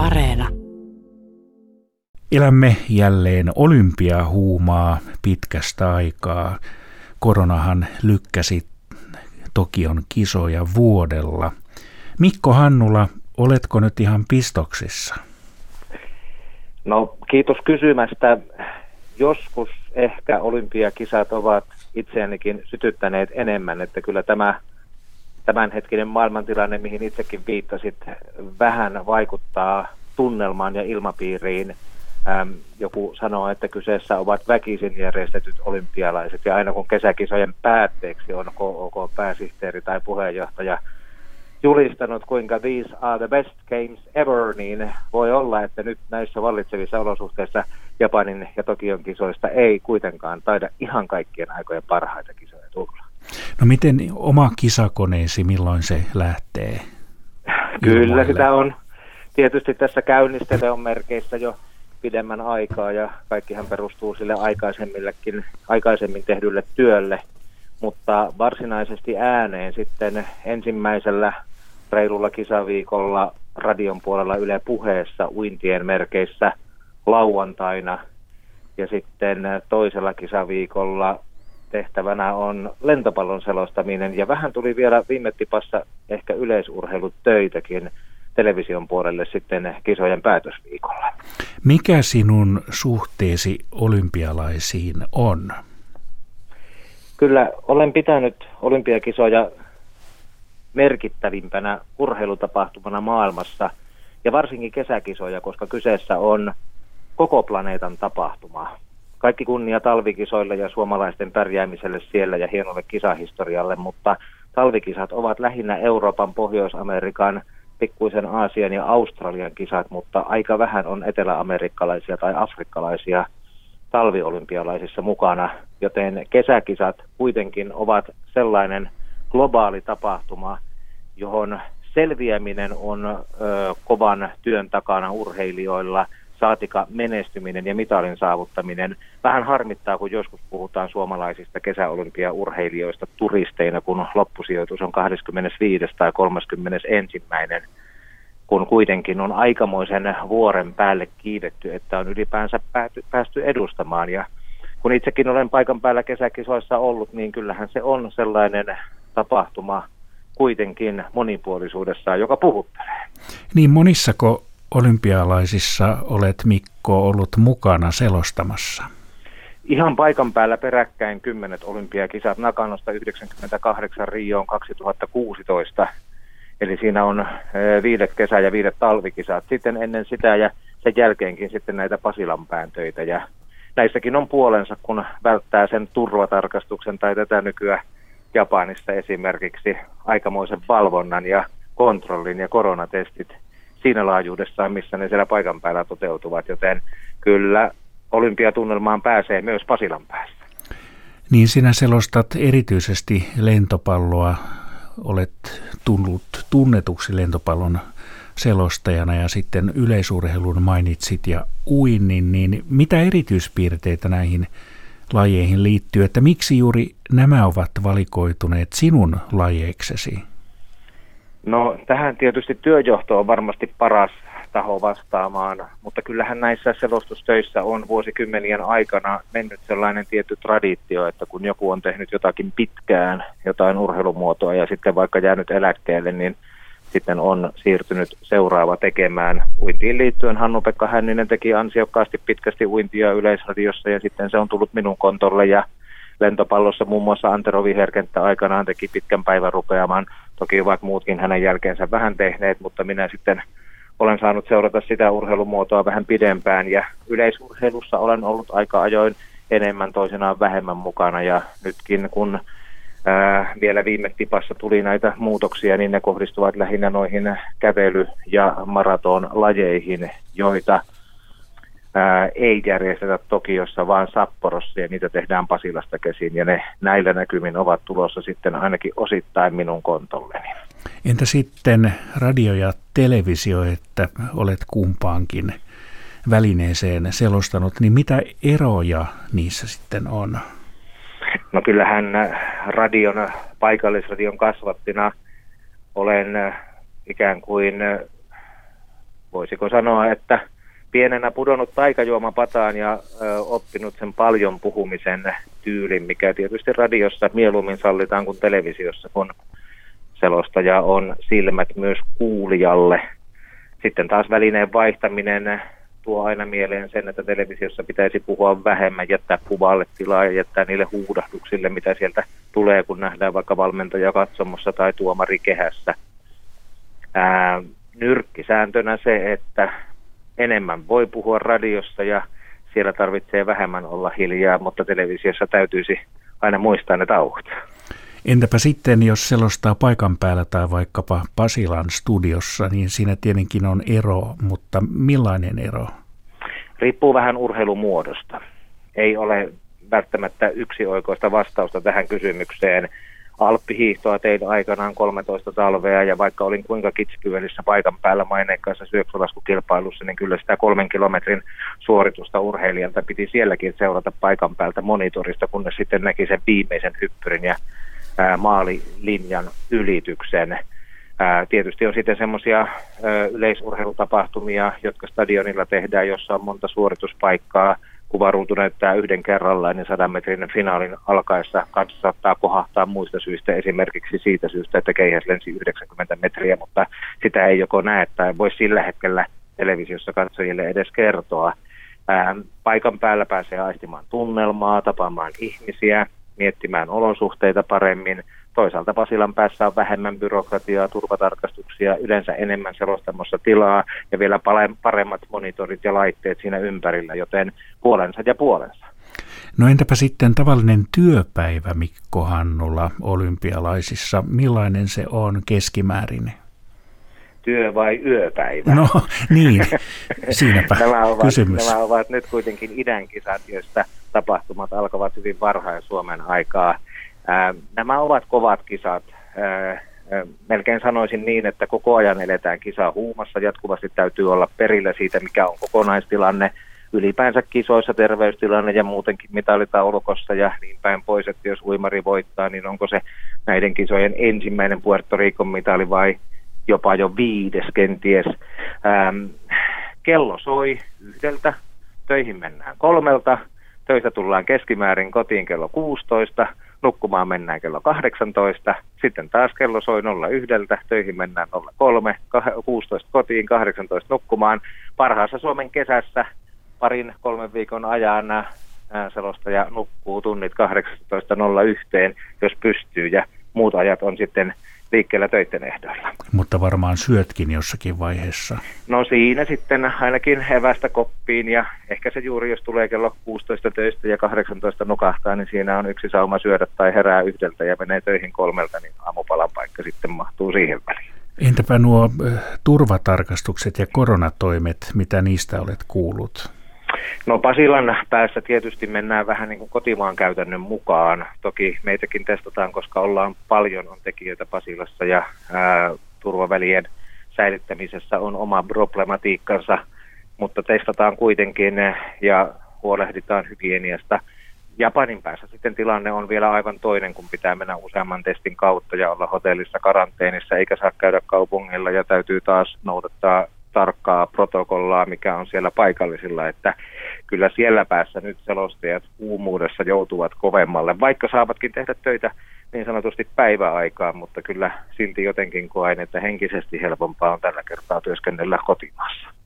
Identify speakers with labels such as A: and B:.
A: Areena.
B: Elämme jälleen olympiahuumaa pitkästä aikaa. Koronahan lykkäsi Tokion kisoja vuodella. Mikko Hannula, oletko nyt ihan pistoksissa?
C: No kiitos kysymästä. Joskus ehkä olympiakisat ovat itseänikin sytyttäneet enemmän, että kyllä tämä tämänhetkinen maailmantilanne, mihin itsekin viittasit, vähän vaikuttaa tunnelmaan ja ilmapiiriin. Ähm, joku sanoo, että kyseessä ovat väkisin järjestetyt olympialaiset, ja aina kun kesäkisojen päätteeksi on KOK pääsihteeri tai puheenjohtaja julistanut, kuinka these are the best games ever, niin voi olla, että nyt näissä vallitsevissa olosuhteissa Japanin ja Tokion kisoista ei kuitenkaan taida ihan kaikkien aikojen parhaita kisoja tulla.
B: No miten oma kisakoneesi, milloin se lähtee?
C: Kyllä ilmoille? sitä on tietysti tässä käynnistele merkeissä jo pidemmän aikaa ja kaikkihan perustuu sille aikaisemmillekin, aikaisemmin tehdylle työlle, mutta varsinaisesti ääneen sitten ensimmäisellä reilulla kisaviikolla radion puolella Yle puheessa uintien merkeissä lauantaina ja sitten toisella kisaviikolla tehtävänä on lentopallon selostaminen ja vähän tuli vielä viime tipassa ehkä yleisurheilutöitäkin television puolelle sitten kisojen päätösviikolla.
B: Mikä sinun suhteesi olympialaisiin on?
C: Kyllä olen pitänyt olympiakisoja merkittävimpänä urheilutapahtumana maailmassa ja varsinkin kesäkisoja, koska kyseessä on koko planeetan tapahtuma. Kaikki kunnia talvikisoille ja suomalaisten pärjäämiselle siellä ja hienolle kisahistorialle, mutta talvikisat ovat lähinnä Euroopan, Pohjois-Amerikan, pikkuisen Aasian ja Australian kisat, mutta aika vähän on eteläamerikkalaisia tai afrikkalaisia talviolympialaisissa mukana, joten kesäkisat kuitenkin ovat sellainen globaali tapahtuma, johon selviäminen on ö, kovan työn takana urheilijoilla – saatika menestyminen ja mitalin saavuttaminen. Vähän harmittaa, kun joskus puhutaan suomalaisista kesäolympiaurheilijoista turisteina, kun loppusijoitus on 25. tai 31. kun kuitenkin on aikamoisen vuoren päälle kiivetty, että on ylipäänsä pääty, päästy edustamaan. Ja kun itsekin olen paikan päällä kesäkisoissa ollut, niin kyllähän se on sellainen tapahtuma kuitenkin monipuolisuudessaan, joka puhuttelee.
B: Niin monissako olympialaisissa olet Mikko ollut mukana selostamassa?
C: Ihan paikan päällä peräkkäin kymmenet olympiakisat Nakanosta 98 Rioon 2016. Eli siinä on viidet kesä- ja viidet talvikisat. Sitten ennen sitä ja sen jälkeenkin sitten näitä Pasilanpään töitä. Ja näissäkin on puolensa, kun välttää sen turvatarkastuksen tai tätä nykyään Japanissa esimerkiksi aikamoisen valvonnan ja kontrollin ja koronatestit – siinä laajuudessaan, missä ne siellä paikan päällä toteutuvat, joten kyllä olympiatunnelmaan pääsee myös Pasilan päässä.
B: Niin sinä selostat erityisesti lentopalloa, olet tullut tunnetuksi lentopallon selostajana ja sitten yleisurheilun mainitsit ja uinnin, niin mitä erityispiirteitä näihin lajeihin liittyy, että miksi juuri nämä ovat valikoituneet sinun lajeiksesi?
C: No tähän tietysti työjohto on varmasti paras taho vastaamaan, mutta kyllähän näissä selostustöissä on vuosikymmenien aikana mennyt sellainen tietty traditio, että kun joku on tehnyt jotakin pitkään, jotain urheilumuotoa ja sitten vaikka jäänyt eläkkeelle, niin sitten on siirtynyt seuraava tekemään. Uintiin liittyen Hannu-Pekka Hänninen teki ansiokkaasti pitkästi uintia Yleisradiossa ja sitten se on tullut minun kontolle ja lentopallossa muun muassa Antero Viherkenttä aikanaan teki pitkän päivän rupeamaan. Toki ovat muutkin hänen jälkeensä vähän tehneet, mutta minä sitten olen saanut seurata sitä urheilumuotoa vähän pidempään. Ja yleisurheilussa olen ollut aika ajoin enemmän toisenaan vähemmän mukana. Ja nytkin kun ää, vielä viime tipassa tuli näitä muutoksia, niin ne kohdistuvat lähinnä noihin kävely- ja maratonlajeihin, joita ää, ei järjestetä Tokiossa, vaan Sapporossa ja niitä tehdään Pasilasta käsin ja ne näillä näkymin ovat tulossa sitten ainakin osittain minun kontolleni.
B: Entä sitten radio ja televisio, että olet kumpaankin välineeseen selostanut, niin mitä eroja niissä sitten on?
C: No kyllähän radion, paikallisradion kasvattina olen ikään kuin voisiko sanoa, että pienenä pudonnut taikajuomapataan ja ö, oppinut sen paljon puhumisen tyylin, mikä tietysti radiossa mieluummin sallitaan kuin televisiossa, kun selostaja on silmät myös kuulijalle. Sitten taas välineen vaihtaminen tuo aina mieleen sen, että televisiossa pitäisi puhua vähemmän, jättää kuvalle tilaa ja jättää niille huudahduksille, mitä sieltä tulee, kun nähdään vaikka valmentaja katsomossa tai tuomari kehässä. Ää, nyrkkisääntönä se, että enemmän voi puhua radiossa ja siellä tarvitsee vähemmän olla hiljaa, mutta televisiossa täytyisi aina muistaa ne tauot.
B: Entäpä sitten, jos selostaa paikan päällä tai vaikkapa Pasilan studiossa, niin siinä tietenkin on ero, mutta millainen ero?
C: Riippuu vähän urheilumuodosta. Ei ole välttämättä yksi oikeasta vastausta tähän kysymykseen. Alppihiihtoa tein aikanaan 13 talvea ja vaikka olin kuinka Kitzbühelissä paikan päällä maineikkaassa syöksulaskukilpailussa, niin kyllä sitä kolmen kilometrin suoritusta urheilijalta piti sielläkin seurata paikan päältä monitorista, kunnes sitten näki sen viimeisen hyppyrin ja maalilinjan ylityksen. Tietysti on sitten semmoisia yleisurheilutapahtumia, jotka stadionilla tehdään, jossa on monta suorituspaikkaa – kuvaruutu näyttää yhden kerrallaan, niin 100 metrin finaalin alkaessa kanssa saattaa kohahtaa muista syistä, esimerkiksi siitä syystä, että keihäs lensi 90 metriä, mutta sitä ei joko näe tai voi sillä hetkellä televisiossa katsojille edes kertoa. Ää, paikan päällä pääsee aistimaan tunnelmaa, tapaamaan ihmisiä, miettimään olosuhteita paremmin – Toisaalta Pasilan päässä on vähemmän byrokratiaa, turvatarkastuksia, yleensä enemmän selostamossa tilaa ja vielä paremmat monitorit ja laitteet siinä ympärillä, joten puolensa ja puolensa.
B: No entäpä sitten tavallinen työpäivä Mikko Hannula olympialaisissa, millainen se on keskimäärin?
C: Työ vai yöpäivä?
B: No niin, siinäpä
C: nämä ovat,
B: kysymys.
C: Nämä ovat nyt kuitenkin idän kisat, joista tapahtumat alkavat hyvin varhain Suomen aikaa nämä ovat kovat kisat. melkein sanoisin niin, että koko ajan eletään kisa huumassa. Jatkuvasti täytyy olla perillä siitä, mikä on kokonaistilanne ylipäänsä kisoissa, terveystilanne ja muutenkin mitalitaulukossa ja niin päin pois, että jos uimari voittaa, niin onko se näiden kisojen ensimmäinen Puerto Ricon mitali vai jopa jo viides kenties. Ähm, kello soi yhdeltä, töihin mennään kolmelta, töistä tullaan keskimäärin kotiin kello 16, nukkumaan mennään kello 18, sitten taas kello soi 01, töihin mennään 03, 16 kotiin, 18 nukkumaan. Parhaassa Suomen kesässä parin kolmen viikon ajan selostaja nukkuu tunnit 18.01, jos pystyy, ja muut ajat on sitten liikkeellä töiden ehdoilla.
B: Mutta varmaan syötkin jossakin vaiheessa.
C: No siinä sitten ainakin evästä koppiin ja ehkä se juuri jos tulee kello 16 töistä ja 18 nukahtaa, niin siinä on yksi sauma syödä tai herää yhdeltä ja menee töihin kolmelta, niin aamupalan paikka sitten mahtuu siihen väliin.
B: Entäpä nuo turvatarkastukset ja koronatoimet, mitä niistä olet kuullut?
C: No Pasilan päässä tietysti mennään vähän niin kuin kotimaan käytännön mukaan. Toki meitäkin testataan, koska ollaan paljon on tekijöitä Pasilassa ja ää, turvavälien säilyttämisessä on oma problematiikkansa, mutta testataan kuitenkin ja huolehditaan hygieniasta. Japanin päässä sitten tilanne on vielä aivan toinen, kun pitää mennä useamman testin kautta ja olla hotellissa karanteenissa, eikä saa käydä kaupungilla ja täytyy taas noudattaa tarkkaa protokollaa, mikä on siellä paikallisilla, että kyllä siellä päässä nyt selostajat kuumuudessa joutuvat kovemmalle, vaikka saavatkin tehdä töitä niin sanotusti päiväaikaan, mutta kyllä silti jotenkin koen, että henkisesti helpompaa on tällä kertaa työskennellä kotimaassa.